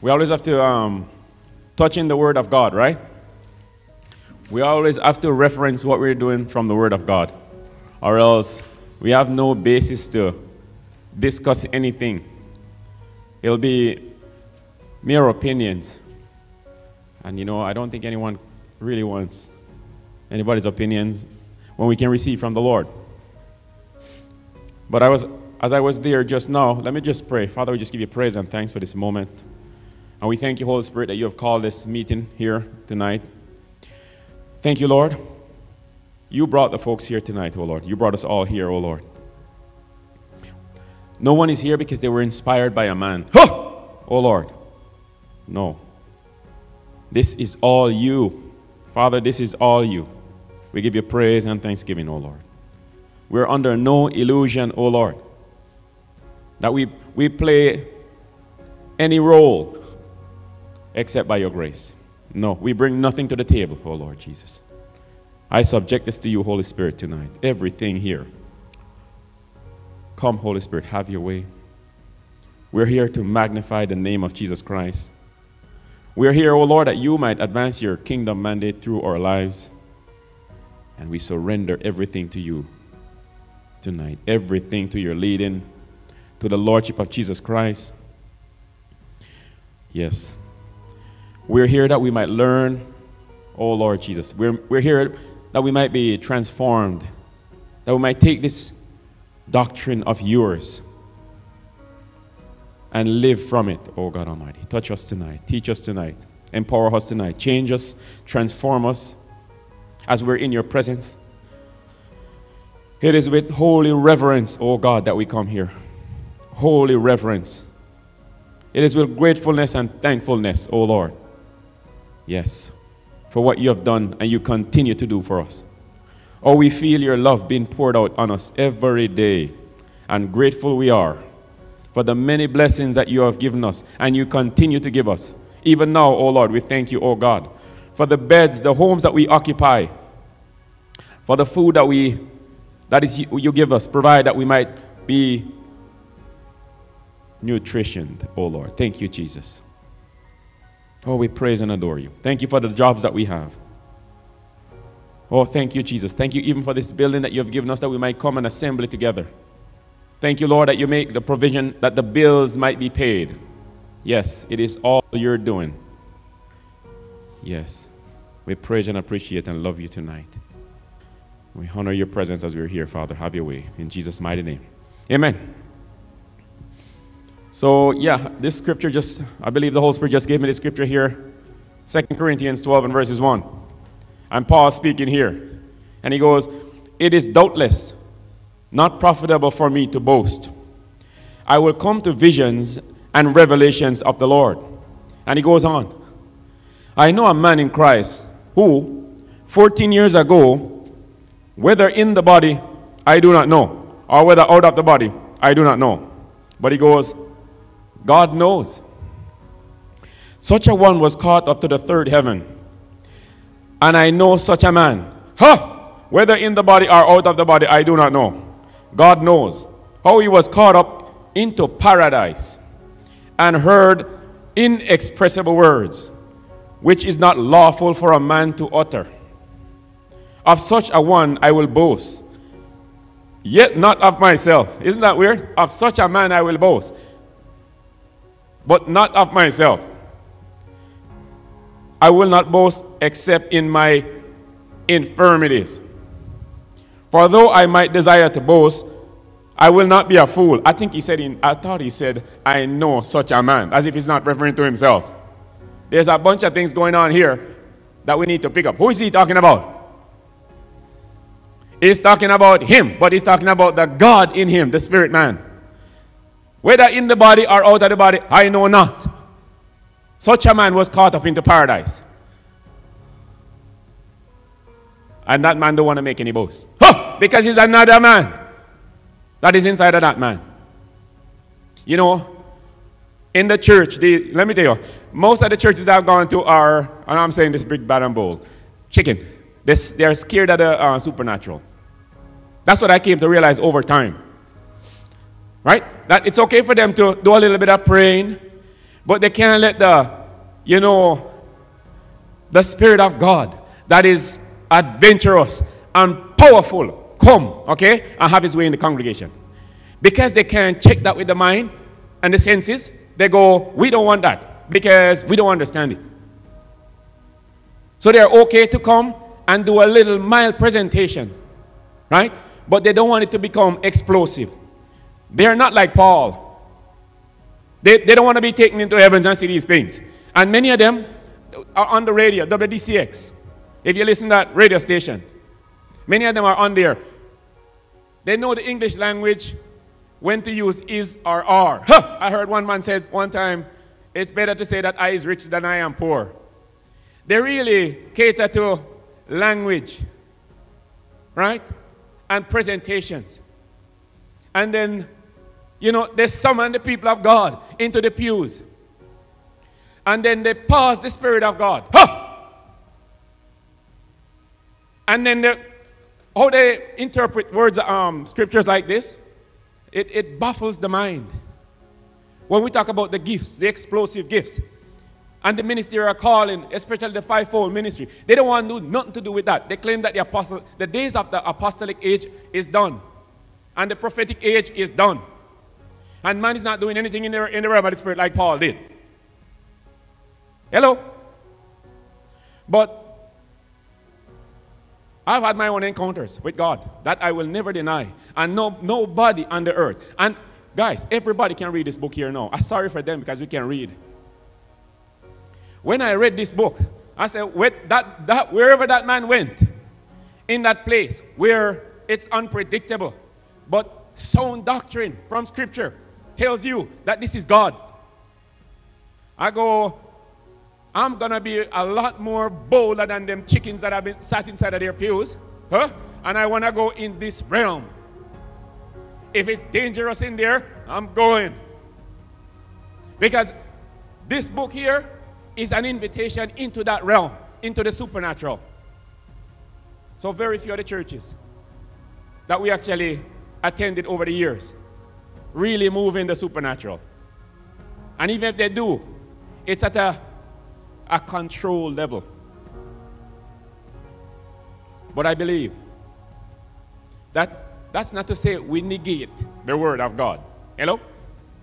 We always have to um, touch in the Word of God, right? We always have to reference what we're doing from the Word of God, or else we have no basis to discuss anything. It'll be mere opinions. And you know, I don't think anyone really wants anybody's opinions when we can receive from the Lord. But I was, as I was there just now, let me just pray. Father, we just give you praise and thanks for this moment. And we thank you, Holy Spirit, that you have called this meeting here tonight. Thank you, Lord. You brought the folks here tonight, oh Lord. You brought us all here, oh Lord. No one is here because they were inspired by a man. Huh! Oh Lord. No. This is all you. Father, this is all you. We give you praise and thanksgiving, oh Lord. We're under no illusion, oh Lord, that we, we play any role except by your grace. No, we bring nothing to the table, oh Lord Jesus. I subject this to you, Holy Spirit, tonight. Everything here. Come, Holy Spirit, have your way. We're here to magnify the name of Jesus Christ. We're here, O oh Lord, that you might advance your kingdom mandate through our lives. And we surrender everything to you tonight. Everything to your leading, to the Lordship of Jesus Christ. Yes. We're here that we might learn, oh Lord Jesus. We're, we're here that we might be transformed, that we might take this doctrine of yours and live from it, oh God Almighty. Touch us tonight, teach us tonight, empower us tonight, change us, transform us as we're in your presence. It is with holy reverence, oh God, that we come here. Holy reverence. It is with gratefulness and thankfulness, oh Lord. Yes, for what you have done and you continue to do for us. Oh, we feel your love being poured out on us every day, and grateful we are for the many blessings that you have given us and you continue to give us. Even now, oh Lord, we thank you, oh God, for the beds, the homes that we occupy, for the food that we that is you, give us, provide that we might be nutritioned, oh Lord. Thank you, Jesus. Oh, we praise and adore you. Thank you for the jobs that we have. Oh, thank you, Jesus. Thank you even for this building that you have given us that we might come and assemble together. Thank you, Lord, that you make the provision that the bills might be paid. Yes, it is all you're doing. Yes. We praise and appreciate and love you tonight. We honor your presence as we're here, Father. Have your way. In Jesus' mighty name. Amen. So, yeah, this scripture just, I believe the Holy Spirit just gave me this scripture here 2 Corinthians 12 and verses 1. And Paul speaking here. And he goes, It is doubtless not profitable for me to boast. I will come to visions and revelations of the Lord. And he goes on. I know a man in Christ who, 14 years ago, whether in the body, I do not know, or whether out of the body, I do not know. But he goes, God knows. Such a one was caught up to the third heaven. And I know such a man. Huh! Whether in the body or out of the body, I do not know. God knows how he was caught up into paradise and heard inexpressible words, which is not lawful for a man to utter. Of such a one I will boast, yet not of myself. Isn't that weird? Of such a man I will boast, but not of myself. I will not boast except in my infirmities. For though I might desire to boast, I will not be a fool. I think he said, in, I thought he said, I know such a man, as if he's not referring to himself. There's a bunch of things going on here that we need to pick up. Who is he talking about? He's talking about him, but he's talking about the God in him, the spirit man. Whether in the body or out of the body, I know not. Such a man was caught up into paradise. And that man don't want to make any boast. Because he's another man that is inside of that man. You know, in the church, the, let me tell you, most of the churches that I've gone to are, and I'm saying this big bad and bold, chicken. They're, they're scared of the uh, supernatural. That's what I came to realize over time. Right? That it's okay for them to do a little bit of praying, But they can't let the, you know, the Spirit of God that is adventurous and powerful come, okay, and have his way in the congregation. Because they can't check that with the mind and the senses, they go, we don't want that because we don't understand it. So they're okay to come and do a little mild presentation, right? But they don't want it to become explosive. They're not like Paul. They, they don't want to be taken into heavens and see these things. And many of them are on the radio, WDCX. If you listen to that radio station, many of them are on there. They know the English language, when to use is or are. Huh! I heard one man say one time, it's better to say that I is rich than I am poor. They really cater to language, right? And presentations. And then, you know, they summon the people of God into the pews. And then they pass the Spirit of God. And then the, how they interpret words, um, scriptures like this, it, it baffles the mind. When we talk about the gifts, the explosive gifts, and the ministerial calling, especially the fivefold ministry, they don't want to do nothing to do with that. They claim that the apostle, the days of the apostolic age is done, and the prophetic age is done, and man is not doing anything in the in the realm of the spirit like Paul did. Hello, but I've had my own encounters with God that I will never deny. And no, nobody on the earth. And guys, everybody can read this book here now. I'm sorry for them because we can read. When I read this book, I said, that, that, wherever that man went, in that place where it's unpredictable, but sound doctrine from Scripture tells you that this is God. I go, I'm going to be a lot more bolder than them chickens that have been sat inside of their pews. Huh? And I want to go in this realm. If it's dangerous in there, I'm going. Because this book here is an invitation into that realm, into the supernatural. So, very few of the churches that we actually attended over the years really move in the supernatural. And even if they do, it's at a a control level. But I believe that that's not to say we negate the word of God. Hello?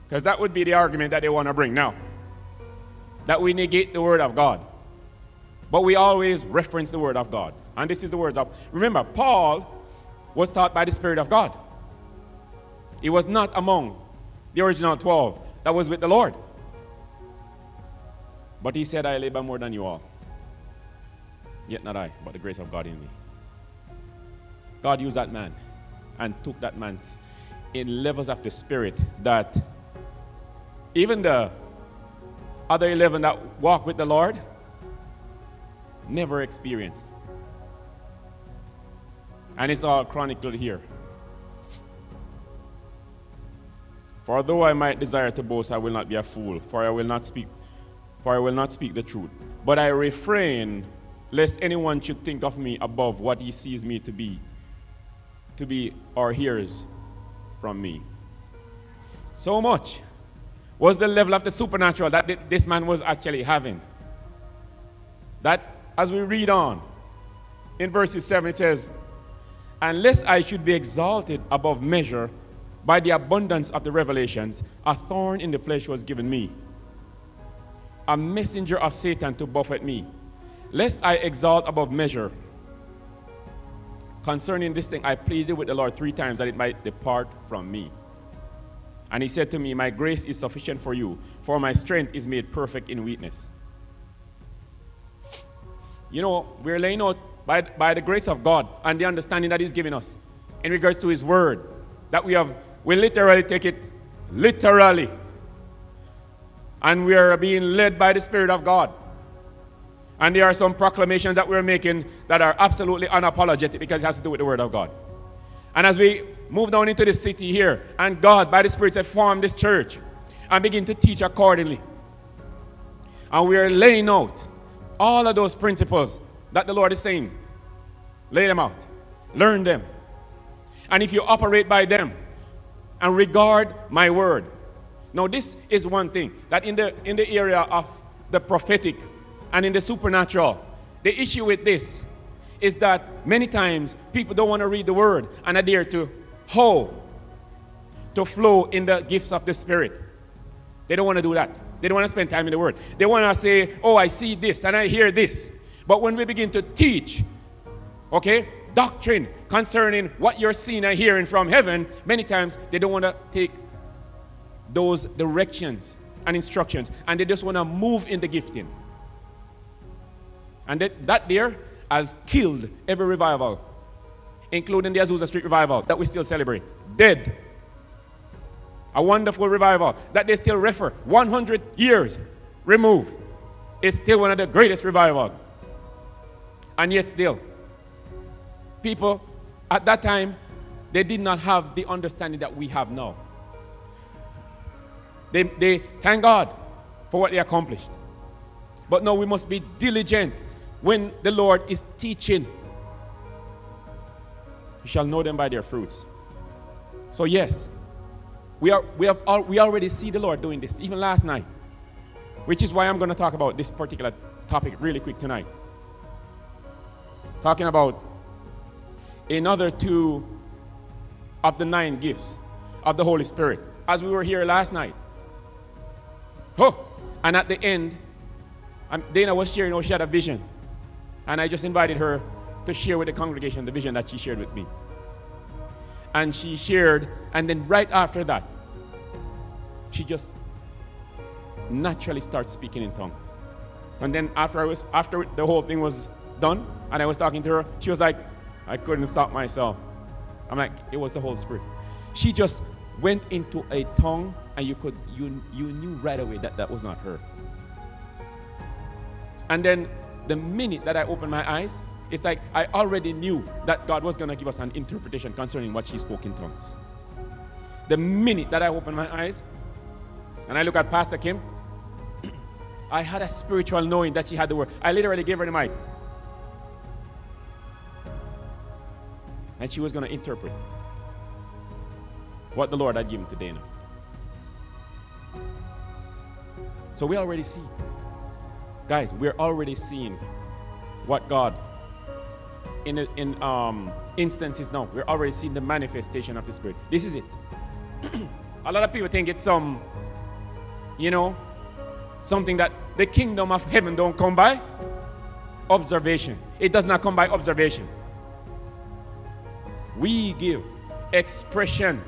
Because that would be the argument that they want to bring now. That we negate the word of God. But we always reference the word of God. And this is the words of. Remember, Paul was taught by the Spirit of God. He was not among the original 12 that was with the Lord. But he said, I labor more than you all. Yet not I, but the grace of God in me. God used that man and took that man in levels of the spirit that even the other 11 that walk with the Lord never experienced. And it's all chronicled here. For though I might desire to boast, I will not be a fool, for I will not speak for I will not speak the truth. But I refrain lest anyone should think of me above what he sees me to be, to be or hears from me. So much was the level of the supernatural that this man was actually having. That, as we read on, in verses 7 it says, Unless I should be exalted above measure by the abundance of the revelations, a thorn in the flesh was given me a messenger of Satan to buffet me, lest I exalt above measure. Concerning this thing, I pleaded with the Lord three times that it might depart from me. And he said to me, My grace is sufficient for you, for my strength is made perfect in weakness. You know, we're laying out by, by the grace of God and the understanding that He's given us in regards to His Word, that we have, we literally take it literally and we are being led by the Spirit of God. And there are some proclamations that we're making that are absolutely unapologetic because it has to do with the Word of God. And as we move down into the city here, and God, by the Spirit, said, form this church and begin to teach accordingly. And we are laying out all of those principles that the Lord is saying. Lay them out, learn them. And if you operate by them and regard my word, Now, this is one thing that in the in the area of the prophetic and in the supernatural, the issue with this is that many times people don't want to read the word and adhere to how to flow in the gifts of the Spirit. They don't want to do that. They don't want to spend time in the Word. They want to say, Oh, I see this and I hear this. But when we begin to teach, okay, doctrine concerning what you're seeing and hearing from heaven, many times they don't want to take those directions and instructions and they just want to move in the gifting. And that, that there has killed every revival, including the Azusa Street revival that we still celebrate. Dead. A wonderful revival that they still refer 100 years removed. It's still one of the greatest revival. And yet still, people at that time, they did not have the understanding that we have now. They, they thank God for what they accomplished. But now we must be diligent when the Lord is teaching. You shall know them by their fruits. So, yes, we, are, we, have, we already see the Lord doing this, even last night, which is why I'm going to talk about this particular topic really quick tonight. Talking about another two of the nine gifts of the Holy Spirit, as we were here last night. Oh, and at the end, um, Dana was sharing, oh, she had a vision. And I just invited her to share with the congregation the vision that she shared with me. And she shared, and then right after that, she just naturally starts speaking in tongues. And then after I was after the whole thing was done, and I was talking to her, she was like, I couldn't stop myself. I'm like, it was the Holy Spirit. She just went into a tongue, and you could you you knew right away that that was not her. And then the minute that I opened my eyes, it's like I already knew that God was going to give us an interpretation concerning what she spoke in tongues. The minute that I opened my eyes and I look at Pastor Kim, I had a spiritual knowing that she had the word. I literally gave her the mic. And she was going to interpret what the Lord had given to Dana. So we already see. Guys, we're already seeing what God, in, in um, instances now, we're already seeing the manifestation of the Spirit. This is it. a lot of people think it's some, you know, something that the kingdom of heaven don't come by observation. It does not come by observation. We give expression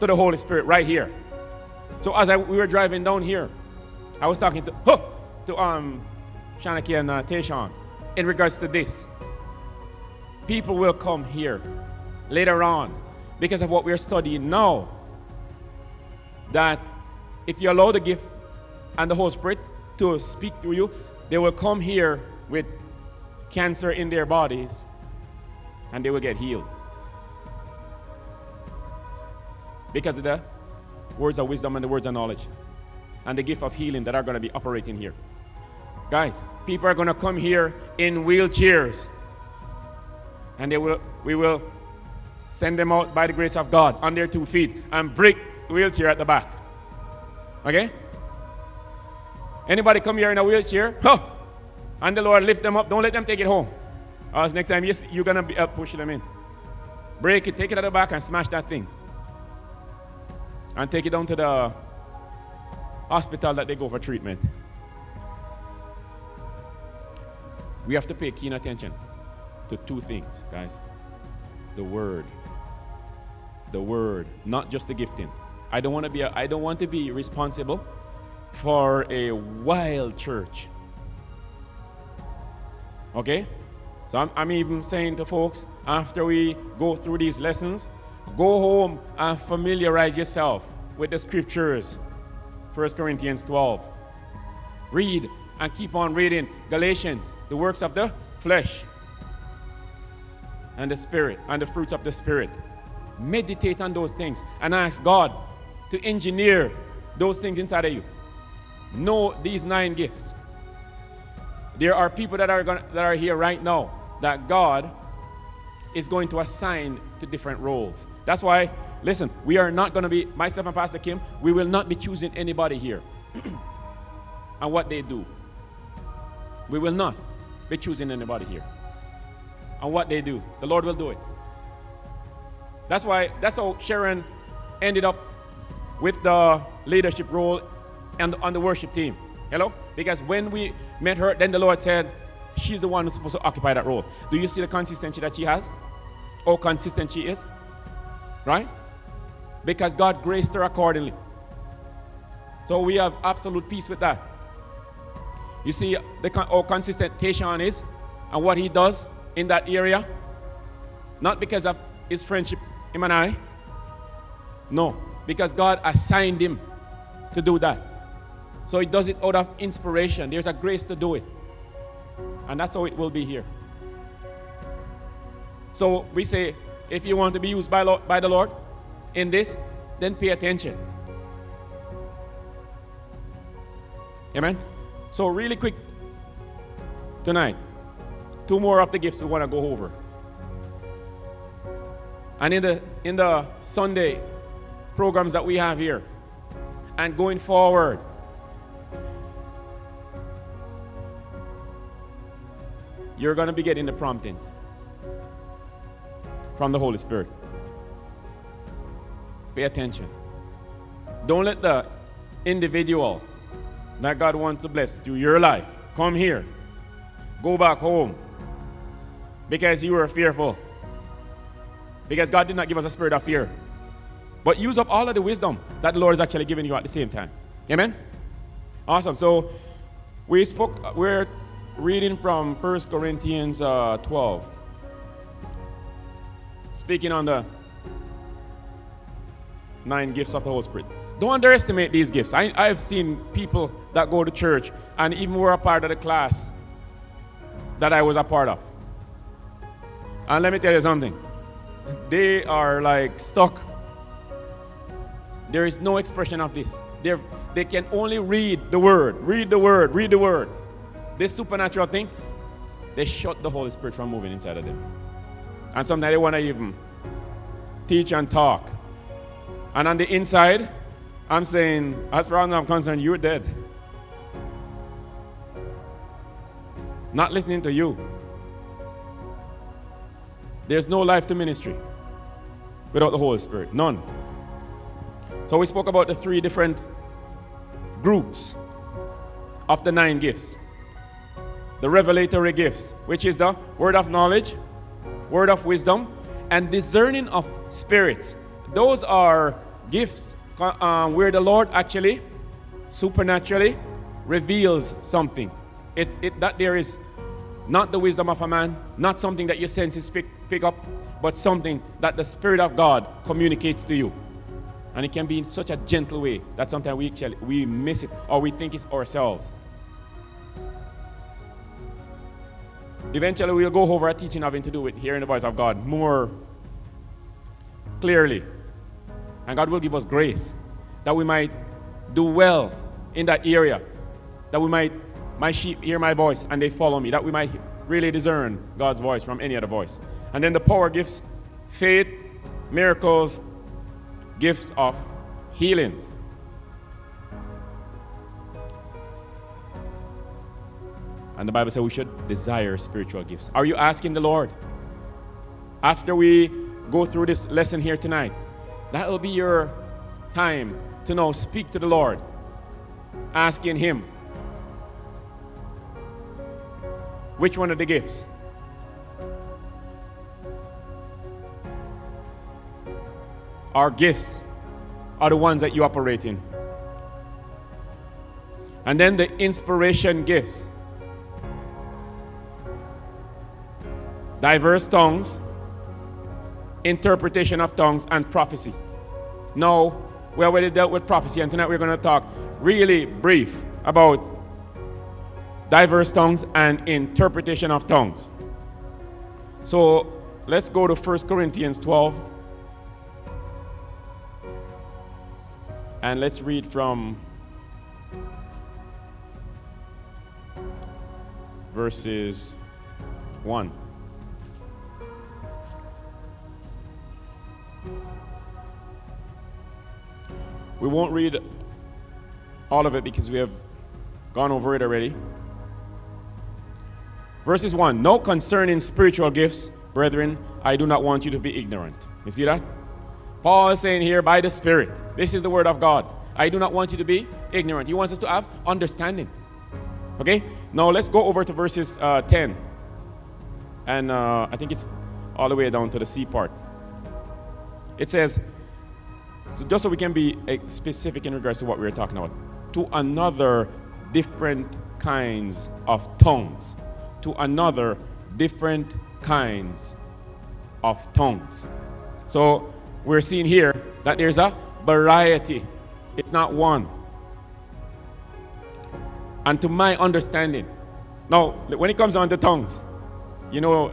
to the Holy Spirit right here. So as I, we were driving down here, I was talking to, huh, to um, Shanaki and uh, Tayshawn in regards to this. People will come here later on because of what we're studying now. That if you allow the gift and the Holy Spirit to speak through you, they will come here with cancer in their bodies and they will get healed. Because of the words of wisdom and the words of knowledge and the gift of healing that are going to be operating here. Guys, people are going to come here in wheelchairs. And they will, we will send them out by the grace of God on their two feet and break wheelchair at the back. Okay? Anybody come here in a wheelchair? Huh! And the Lord lift them up. Don't let them take it home. Or else next time yes, you're going to be up pushing them in. Break it, take it at the back and smash that thing. And take it down to the hospital that they go for treatment. We have to pay keen attention to two things, guys. The word. The word, not just the gifting. I don't want to be a, I don't want to be responsible for a wild church. Okay? So I'm, I'm even saying to folks after we go through these lessons, go home and familiarize yourself with the scriptures. 1 Corinthians 12. Read and keep on reading Galatians, the works of the flesh and the spirit and the fruits of the spirit. Meditate on those things and ask God to engineer those things inside of you. Know these nine gifts. There are people that are gonna, that are here right now that God is going to assign to different roles. That's why Listen, we are not going to be, myself and Pastor Kim, we will not be choosing anybody here and what they do. We will not be choosing anybody here and what they do. The Lord will do it. That's why, that's how Sharon ended up with the leadership role and on the worship team. Hello? Because when we met her, then the Lord said, she's the one who's supposed to occupy that role. Do you see the consistency that she has? How consistent she is? Right? Because God graced her accordingly. So we have absolute peace with that. You see the, how consistent Tayshawn is and what he does in that area? Not because of his friendship, him and I. No, because God assigned him to do that. So he does it out of inspiration. There's a grace to do it. And that's how it will be here. So we say, if you want to be used by, by the Lord in this, then pay attention. Amen. So really quick tonight, two more of the gifts we want to go over. And in the in the Sunday programs that we have here, and going forward, you're going to be getting the promptings from the Holy Spirit. Pay attention. Don't let the individual that God wants to bless through your life come here, go back home because you were fearful. Because God did not give us a spirit of fear. But use up all of the wisdom that the Lord is actually giving you at the same time. Amen? Awesome. So we spoke, we're reading from 1 Corinthians uh, 12. Speaking on the nine gifts of the Holy Spirit. Don't underestimate these gifts. I, I've seen people that go to church and even were a part of the class that I was a part of. And let me tell you something. They are like stuck. There is no expression of this. They're, they can only read the word, read the word, read the word. This supernatural thing, they shut the Holy Spirit from moving inside of them. And sometimes they want to even teach and talk. And on the inside, I'm saying, as far as I'm concerned, you're dead. Not listening to you. There's no life to ministry without the Holy Spirit. None. So we spoke about the three different groups of the nine gifts. The revelatory gifts, which is the word of knowledge, word of wisdom, and discerning of spirits. Those are gifts uh, where the Lord actually supernaturally reveals something. It, it, that there is not the wisdom of a man, not something that your senses pick, pick up, but something that the Spirit of God communicates to you. And it can be in such a gentle way that sometimes we, actually, we miss it or we think it's ourselves. Eventually, we'll go over a teaching having to do with hearing the voice of God more clearly. And God will give us grace that we might do well in that area, that we might, my sheep hear my voice and they follow me, that we might really discern God's voice from any other voice. And then the power gifts, faith, miracles, gifts of healings. And the Bible says we should desire spiritual gifts. Are you asking the Lord? After we go through this lesson here tonight, that will be your time to know, speak to the Lord, asking Him which one of the gifts. Our gifts are the ones that you operate in. And then the inspiration gifts. Diverse tongues, interpretation of tongues, and prophecy. Now, we already dealt with prophecy, and tonight we're going to talk really brief about diverse tongues and interpretation of tongues. So let's go to 1 Corinthians 12. And let's read from verses 1. We won't read all of it because we have gone over it already. Verses 1 No concerning spiritual gifts, brethren, I do not want you to be ignorant. You see that? Paul is saying here by the Spirit, this is the word of God. I do not want you to be ignorant. He wants us to have understanding. Okay? Now let's go over to verses uh, 10. And uh, I think it's all the way down to the C part. It says, so just so we can be eh, specific in regards to what we are talking about, to another different kinds of tongues, to another different kinds of tongues. So we're seeing here that there's a variety, it's not one. And to my understanding, now when it comes down to tongues, you know,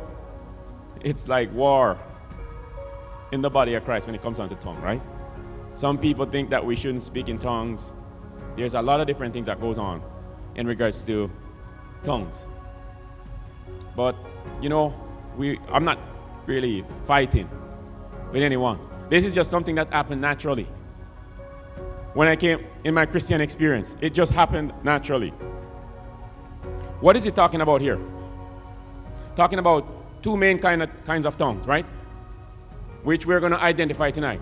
it's like war in the body of Christ when it comes down to tongue, right? Some people think that we shouldn't speak in tongues. There's a lot of different things that goes on in regards to tongues. But you know, we I'm not really fighting with anyone. This is just something that happened naturally. When I came in my Christian experience, it just happened naturally. What is he talking about here? Talking about two main kind of, kinds of tongues, right? Which we're going to identify tonight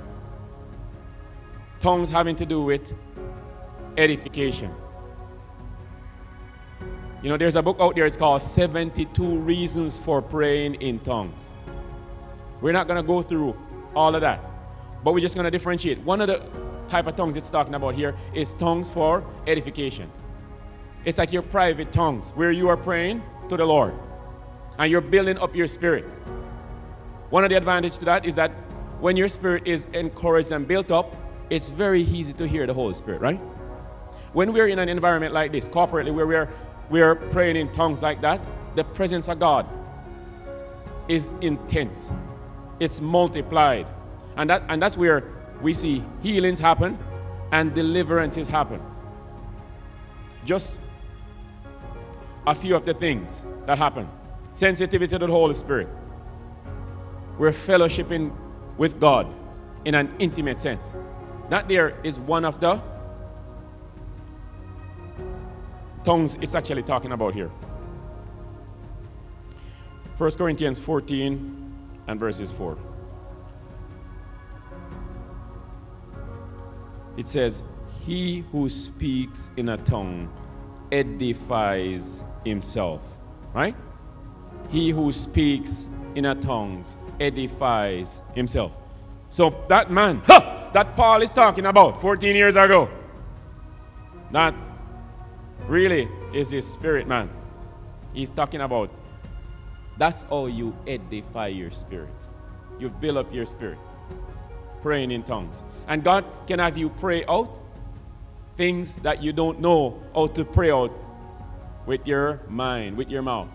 tongues having to do with edification. You know, there's a book out there, it's called 72 Reasons for Praying in Tongues. We're not going to go through all of that, but we're just going to differentiate. One of the type of tongues it's talking about here is tongues for edification. It's like your private tongues where you are praying to the Lord and you're building up your spirit. One of the advantages to that is that when your spirit is encouraged and built up, it's very easy to hear the Holy Spirit, right? When we're in an environment like this, corporately, where we're, we're praying in tongues like that, the presence of God is intense. It's multiplied. And, that, and that's where we see healings happen and deliverances happen. Just a few of the things that happen sensitivity to the Holy Spirit. We're fellowshipping with God in an intimate sense. That there is one of the tongues it's actually talking about here. 1 Corinthians 14 and verses 4. It says, He who speaks in a tongue edifies himself. Right? He who speaks in a tongues edifies himself. So that man, huh, that Paul is talking about 14 years ago, that really is his spirit man. He's talking about that's how you edify your spirit. You build up your spirit. Praying in tongues. And God can have you pray out things that you don't know how to pray out with your mind, with your mouth.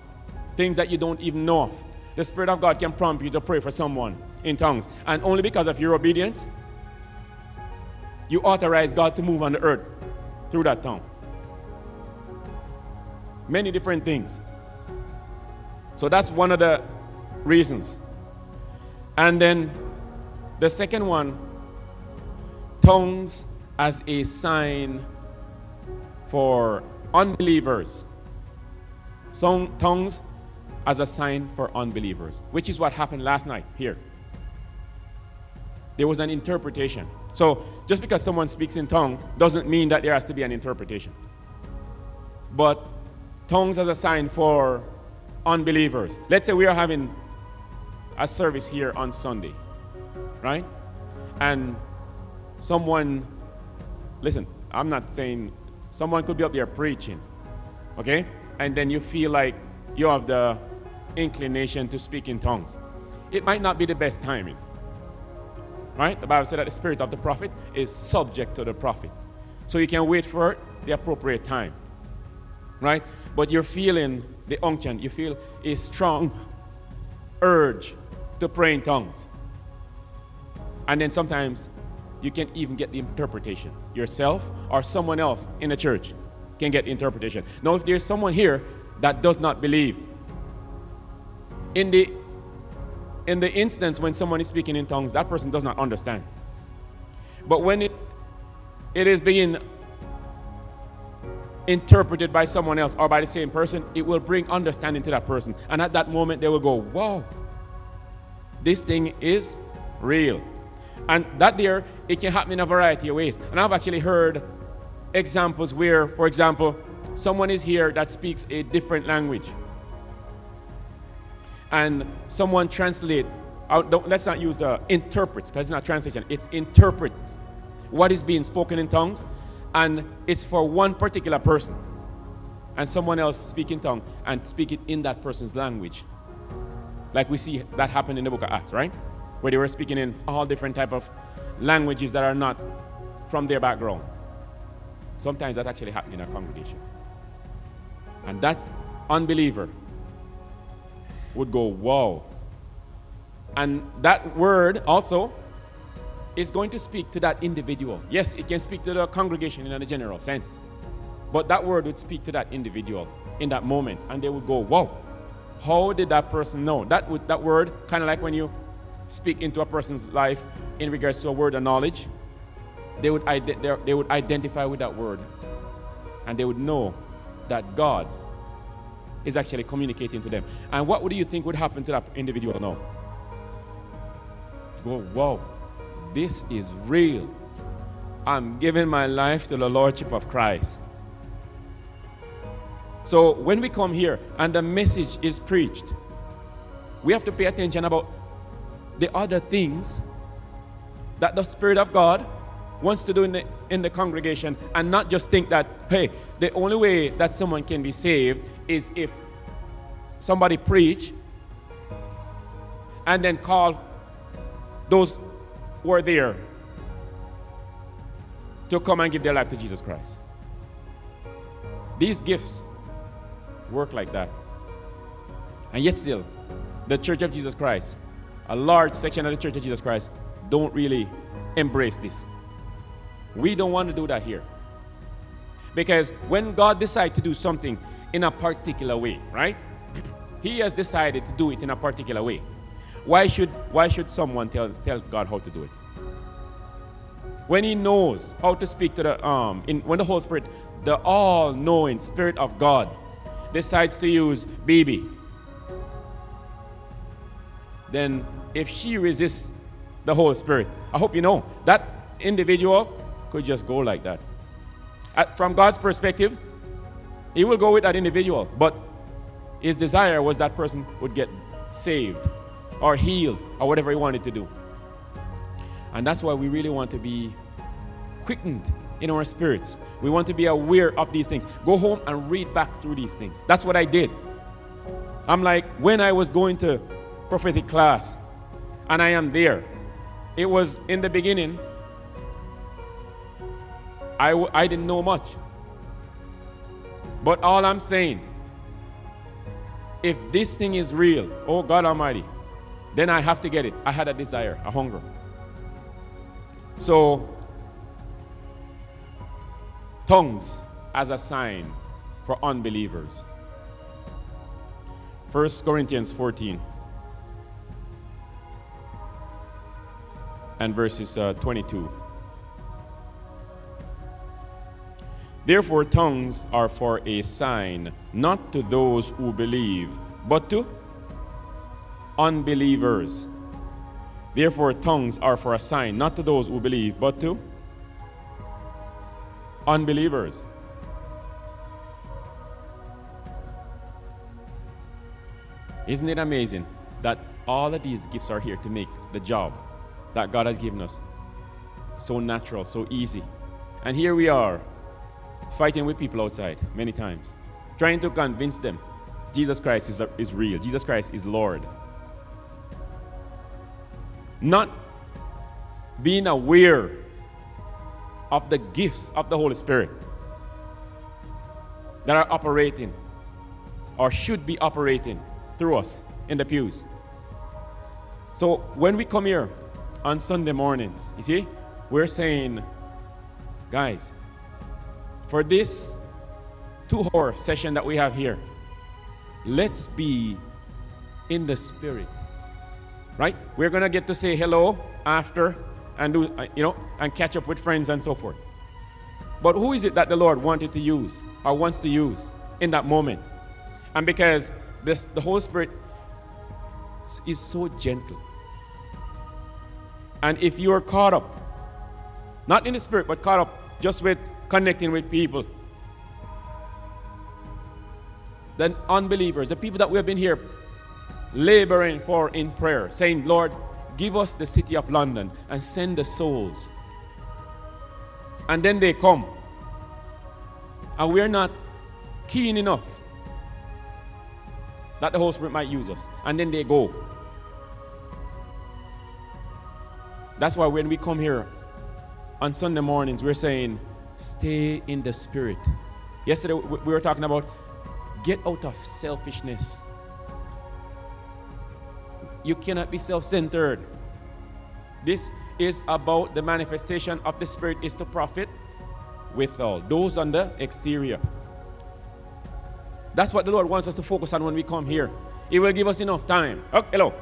Things that you don't even know of. The Spirit of God can prompt you to pray for someone in tongues. And only because of your obedience, you authorize God to move on the earth through that tongue. Many different things. So that's one of the reasons. And then the second one tongues as a sign for unbelievers. Tongues as a sign for unbelievers, which is what happened last night here there was an interpretation. So just because someone speaks in tongue doesn't mean that there has to be an interpretation. But tongues as a sign for unbelievers. Let's say we are having a service here on Sunday, right? And someone, listen, I'm not saying someone could be up there preaching, okay? And then you feel like you have the inclination to speak in tongues. It might not be the best timing. Right? The Bible said that the spirit of the prophet is subject to the prophet. So you can wait for the appropriate time. Right? But you're feeling the unction, you feel a strong urge to pray in tongues. And then sometimes you can even get the interpretation. Yourself or someone else in the church can get interpretation. Now, if there's someone here that does not believe, in the in the instance when someone is speaking in tongues, that person does not understand. But when it it is being interpreted by someone else or by the same person, it will bring understanding to that person. And at that moment, they will go, Wow, this thing is real. And that there, it can happen in a variety of ways. And I've actually heard examples where, for example, someone is here that speaks a different language. And someone translate, uh, let's not use the interprets, because it's not translation, it's interprets what is being spoken in tongues. And it's for one particular person. And someone else speak in tongue and speak it in that person's language. Like we see that happen in the book of Acts, right? Where they were speaking in all different type of languages that are not from their background. Sometimes that actually happens in a congregation. And that unbeliever would go, Wow. And that word also is going to speak to that individual. Yes, it can speak to the congregation in a general sense. But that word would speak to that individual in that moment. And they would go, Wow, how did that person know? That, would, that word, kind of like when you speak into a person's life in regards to a word of knowledge, they would, they would identify with that word. And they would know that God is actually communicating to them. And what would you think would happen to that individual now? Go, wow, this is real. I'm giving my life to the Lordship of Christ. So when we come here and the message is preached, we have to pay attention about the other things that the Spirit of God wants to do in the, in the congregation and not just think that, hey, the only way that someone can be saved is if somebody preach and then call those who are there to come and give their life to Jesus Christ. These gifts work like that. And yet still, the Church of Jesus Christ, a large section of the Church of Jesus Christ, don't really embrace this. We don't want to do that here. Because when God decides to do something in a particular way, right? he has decided to do it in a particular way. Why should, why should someone tell, tell God how to do it? When he knows how to speak to the, um, in, when the Holy Spirit, the all knowing Spirit of God, decides to use baby, then if she resists the Holy Spirit, I hope you know that individual could just go like that. At, from God's perspective, He will go with that individual, but His desire was that person would get saved or healed or whatever He wanted to do. And that's why we really want to be quickened in our spirits. We want to be aware of these things. Go home and read back through these things. That's what I did. I'm like, when I was going to prophetic class, and I am there, it was in the beginning, I w- I didn't know much. But all I'm saying, if this thing is real, oh God Almighty, then I have to get it. I had a desire, a hunger. So, tongues as a sign for unbelievers. 1 Corinthians 14 and verses uh, 22. Therefore, tongues are for a sign, not to those who believe, but to unbelievers. Therefore, tongues are for a sign, not to those who believe, but to unbelievers. Isn't it amazing that all of these gifts are here to make the job that God has given us so natural, so easy? And here we are fighting with people outside many times, trying to convince them Jesus Christ is, is real, Jesus Christ is Lord. Not being aware of the gifts of the Holy Spirit that are operating or should be operating through us in the pews. So when we come here on Sunday mornings, you see, we're saying, guys, for this two hour session that we have here, let's be in the spirit. Right? We're going to get to say hello after and do, uh, you know, and catch up with friends and so forth. But who is it that the Lord wanted to use or wants to use in that moment? And because this, the Holy Spirit is so gentle. And if you are caught up, not in the spirit, but caught up just with connecting with people, then unbelievers, the people that we have been here laboring for in prayer, saying, Lord, give us the city of London and send the souls. And then they come. And we're not keen enough that the Holy Spirit might use us. And then they go. That's why when we come here on Sunday mornings, we're saying, stay in the Spirit. Yesterday, we were talking about get out of selfishness. You cannot be self centered. This is about the manifestation of the Spirit is to profit with all those on the exterior. That's what the Lord wants us to focus on when we come here. He will give us enough time. Oh, hello.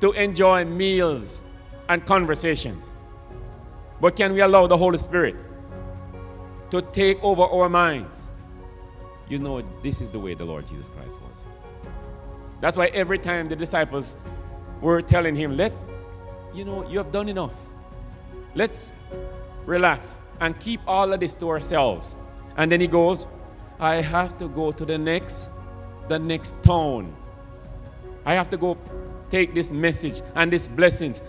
To enjoy meals and conversations. But can we allow the Holy Spirit to take over our minds? You know, this is the way the Lord Jesus Christ was. That's why every time the disciples were telling him, let's, you know, you have done enough. Let's relax and keep all of this to ourselves. And then he goes, I have to go to the next, the next town. I have to go take this message and these blessings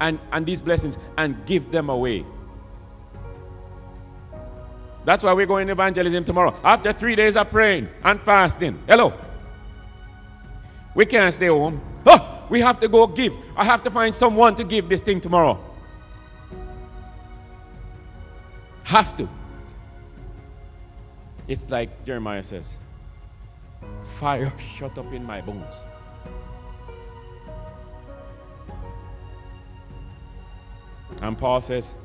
and, and these blessings and give them away. That's why we're going evangelism tomorrow. After three days of praying and fasting. Hello. We can't stay home. Oh, we have to go give. I have to find someone to give this thing tomorrow. Have to. It's like Jeremiah says fire shut up in my bones. And Paul says,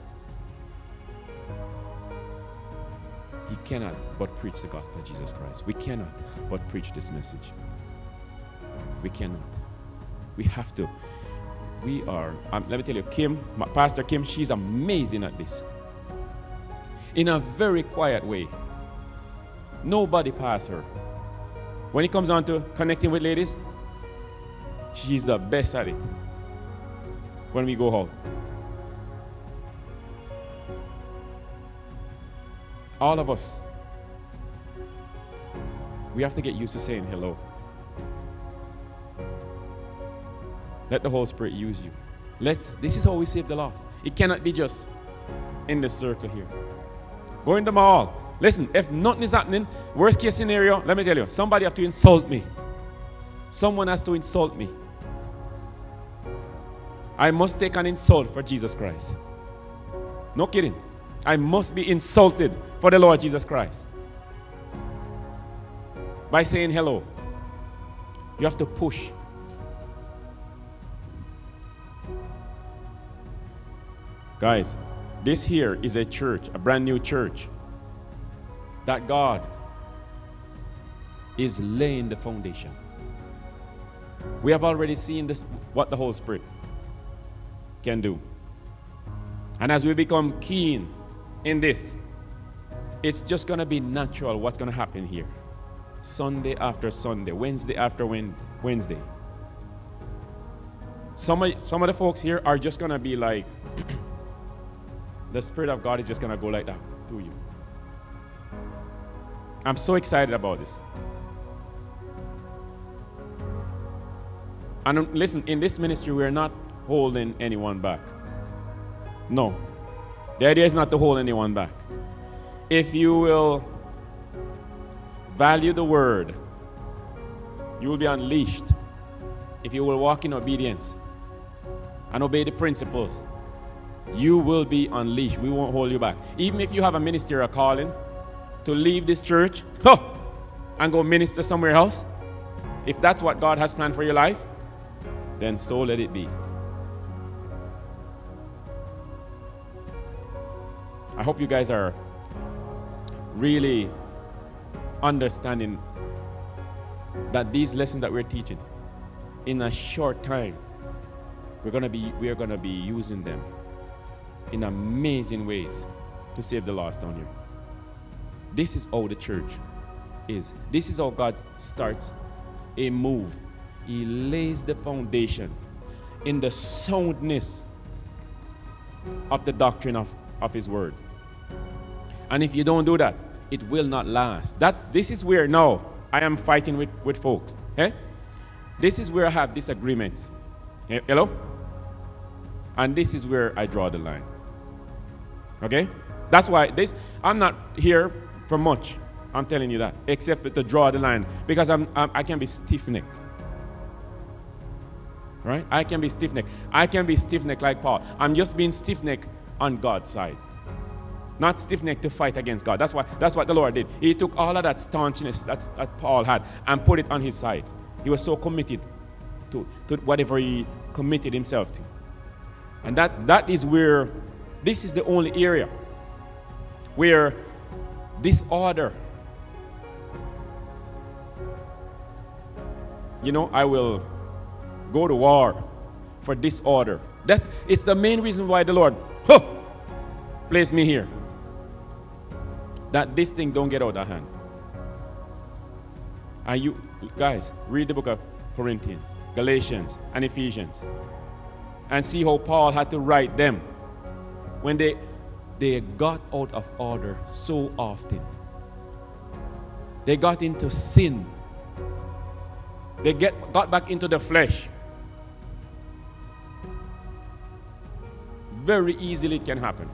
He cannot but preach the gospel of Jesus Christ. We cannot but preach this message. We cannot. We have to. We are, um, let me tell you, Kim, Pastor Kim, she's amazing at this. In a very quiet way. Nobody pass her. When it comes on to connecting with ladies, she's the best at it. When we go out. All of us. We have to get used to saying hello. Let the Holy Spirit use you. Let's this is how we save the lost. It cannot be just in this circle here. Go in the mall. Listen, if nothing is happening, worst case scenario, let me tell you, somebody have to insult me. Someone has to insult me. I must take an insult for Jesus Christ. No kidding. I must be insulted for the Lord Jesus Christ. By saying hello. You have to push. Guys, this here is a church, a brand new church, that God is laying the foundation. We have already seen this, what the Holy Spirit can do. And as we become keen in this. It's just going to be natural what's going to happen here. Sunday after Sunday, Wednesday after Wednesday. Some of, some of the folks here are just going to be like, the Spirit of God is just going to go like that to you. I'm so excited about this. And um, listen, in this ministry, we're not holding anyone back. No. The idea is not to hold anyone back. If you will value the word, you will be unleashed. If you will walk in obedience and obey the principles, you will be unleashed. We won't hold you back. Even if you have a ministerial calling to leave this church and go minister somewhere else, if that's what God has planned for your life, then so let it be. I hope you guys are really understanding that these lessons that we're teaching in a short time we're going to be we are going to be using them in amazing ways to save the lost down here This is how the church is. This is how God starts a move. He lays the foundation in the soundness of the doctrine of, of His Word. And if you don't do that, it will not last. That's, this is where now I am fighting with, with folks. Eh? This is where I have disagreements. Eh, Hello? And this is where I draw the line. Okay? That's why this I'm not here for much. I'm telling you that, except to draw the line because I'm, I'm I can be stiff-necked. Right? I can be stiff-necked. I can be stiff-necked like Paul. I'm just being stiff-necked on God's side. Not stiff-necked to fight against God. That's why that's what the Lord did. He took all of that staunchness that's, that Paul had and put it on his side. He was so committed to, to whatever he committed himself to. And that, that is where this is the only area where disorder you know i will go to war for disorder that's it's the main reason why the lord huh, placed me here that this thing don't get out of hand and you guys read the book of corinthians galatians and ephesians and see how paul had to write them when they they got out of order so often. They got into sin. They get, got back into the flesh. Very easily it can happen.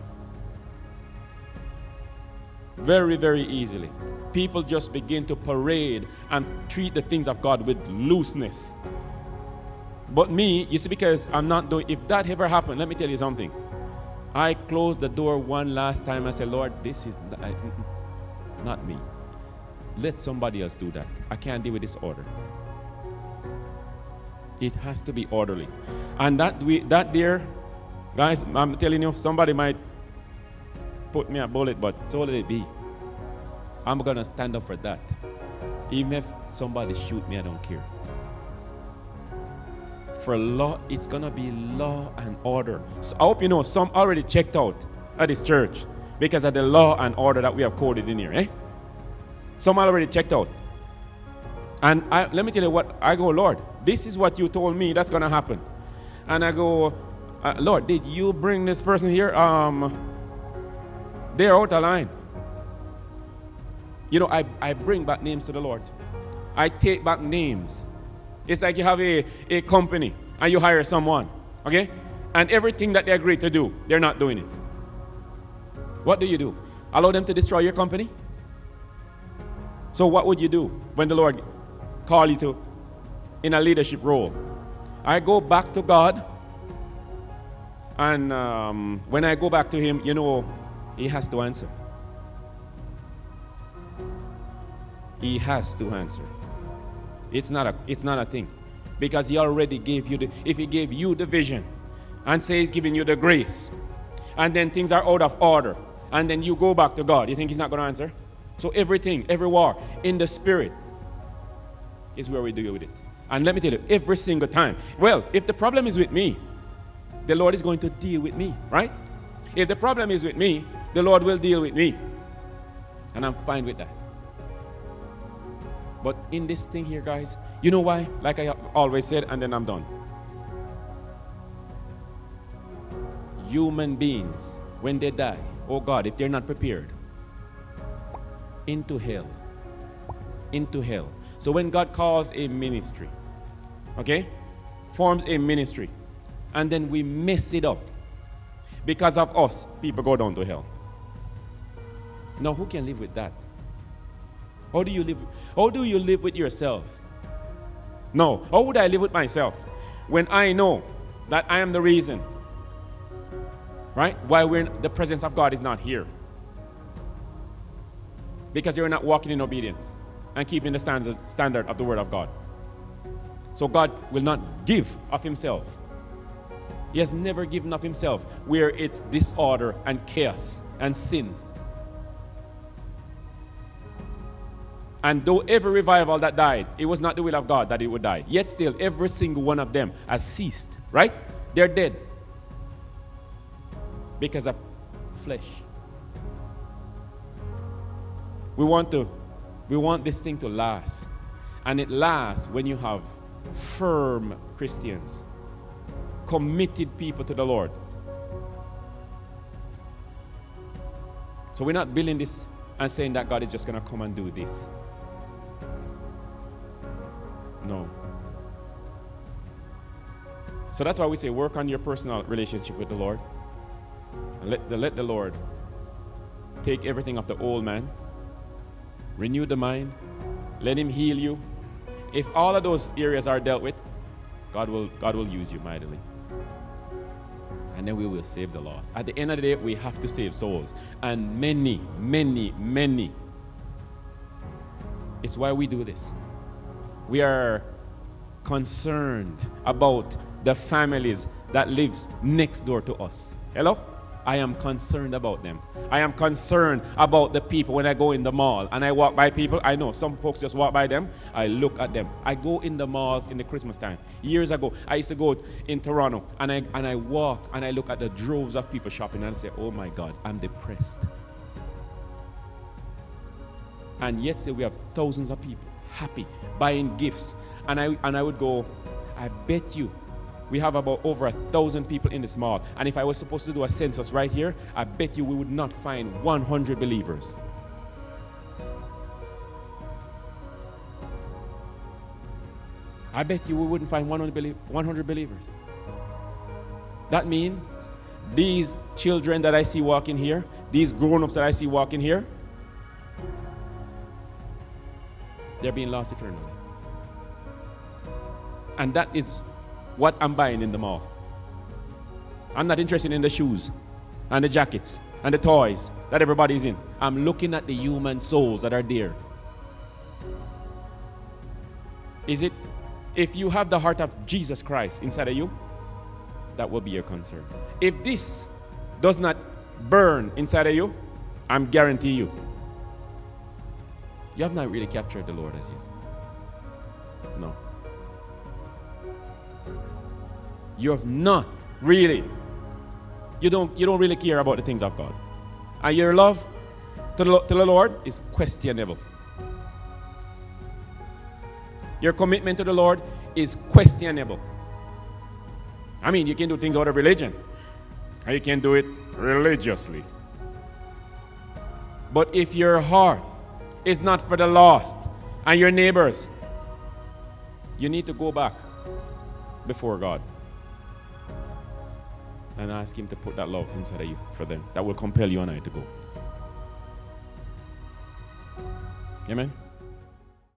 Very, very easily. People just begin to parade and treat the things of God with looseness. But me, you see, because I'm not doing, if that ever happened, let me tell you something. I closed the door one last time. I said, Lord, this is not me. Let somebody else do that. I can't deal with this order. It has to be orderly. And that we that there, guys, I'm telling you, somebody might put me a bullet, but so let it be. I'm gonna stand up for that. Even if somebody shoot me, I don't care for law, it's gonna be law and order. So I hope you know some already checked out at this church because of the law and order that we have coded in here. Eh? Some already checked out. And I, let me tell you what I go, Lord, this is what you told me that's gonna happen. And I go, uh, Lord, did you bring this person here? Um, they're out of line. You know, I, I bring back names to the Lord. I take back names it's like you have a, a company and you hire someone, okay? And everything that they agree to do, they're not doing it. What do you do? Allow them to destroy your company? So what would you do when the Lord call you to in a leadership role? I go back to God, and um, when I go back to Him, you know, He has to answer. He has to answer. It's not a, it's not a thing. Because he already gave you the, if he gave you the vision and say he's giving you the grace, and then things are out of order, and then you go back to God, you think he's not going to answer? So everything, every war in the spirit is where we deal with it. And let me tell you, every single time. Well, if the problem is with me, the Lord is going to deal with me, right? If the problem is with me, the Lord will deal with me. And I'm fine with that. But in this thing here, guys, you know why? Like I always said, and then I'm done. Human beings, when they die, oh God, if they're not prepared, into hell. Into hell. So when God calls a ministry, okay, forms a ministry, and then we mess it up because of us, people go down to hell. Now, who can live with that? How do you live? How do you live with yourself? No. How would I live with myself when I know that I am the reason, right? Why we're in, the presence of God is not here. Because you're not walking in obedience and keeping the standard, standard of the Word of God. So God will not give of Himself. He has never given of Himself where it's disorder and chaos and sin And though every revival that died, it was not the will of God that it would die. Yet still, every single one of them has ceased, right? They're dead because of flesh. We want to we want this thing to last. And it lasts when you have firm Christians, committed people to the Lord. So we're not building this and saying that God is just going to come and do this. No. So that's why we say work on your personal relationship with the Lord. And let the, let the Lord take everything of the old man, renew the mind, let him heal you. If all of those areas are dealt with, God will, God will use you mightily. And then we will save the lost. At the end of the day, we have to save souls. And many, many, many. It's why we do this. We are concerned about the families that lives next door to us. Hello? I am concerned about them. I am concerned about the people when I go in the mall and I walk by people. I know some folks just walk by them. I look at them. I go in the malls in the Christmas time. Years ago, I used to go in Toronto and I, and I walk and I look at the droves of people shopping and I say, oh my God, I'm depressed. And yet, say we have thousands of people happy buying gifts. And I, and I would go, I bet you we have about over a thousand people in this mall. And if I was supposed to do a census right here, I bet you we would not find 100 believers. I bet you we wouldn't find 100 believers. That means these children that I see walking here, these grown ups that I see walking here, they're being lost eternally. And that is what I'm buying in the mall. I'm not interested in the shoes and the jackets and the toys that everybody's in. I'm looking at the human souls that are there. Is it, if you have the heart of Jesus Christ inside of you, that will be your concern. If this does not burn inside of you, I'm guarantee you, you have not really captured the Lord as yet. No you have not really. You don't, you don't really care about the things of God. And your love to the, to the Lord is questionable. Your commitment to the Lord is questionable. I mean, you can do things out of religion, and you can do it religiously. But if your heart is not for the lost and your neighbors, you need to go back before God and ask Him to put that love inside of you for them. That will compel you and I to go. Amen.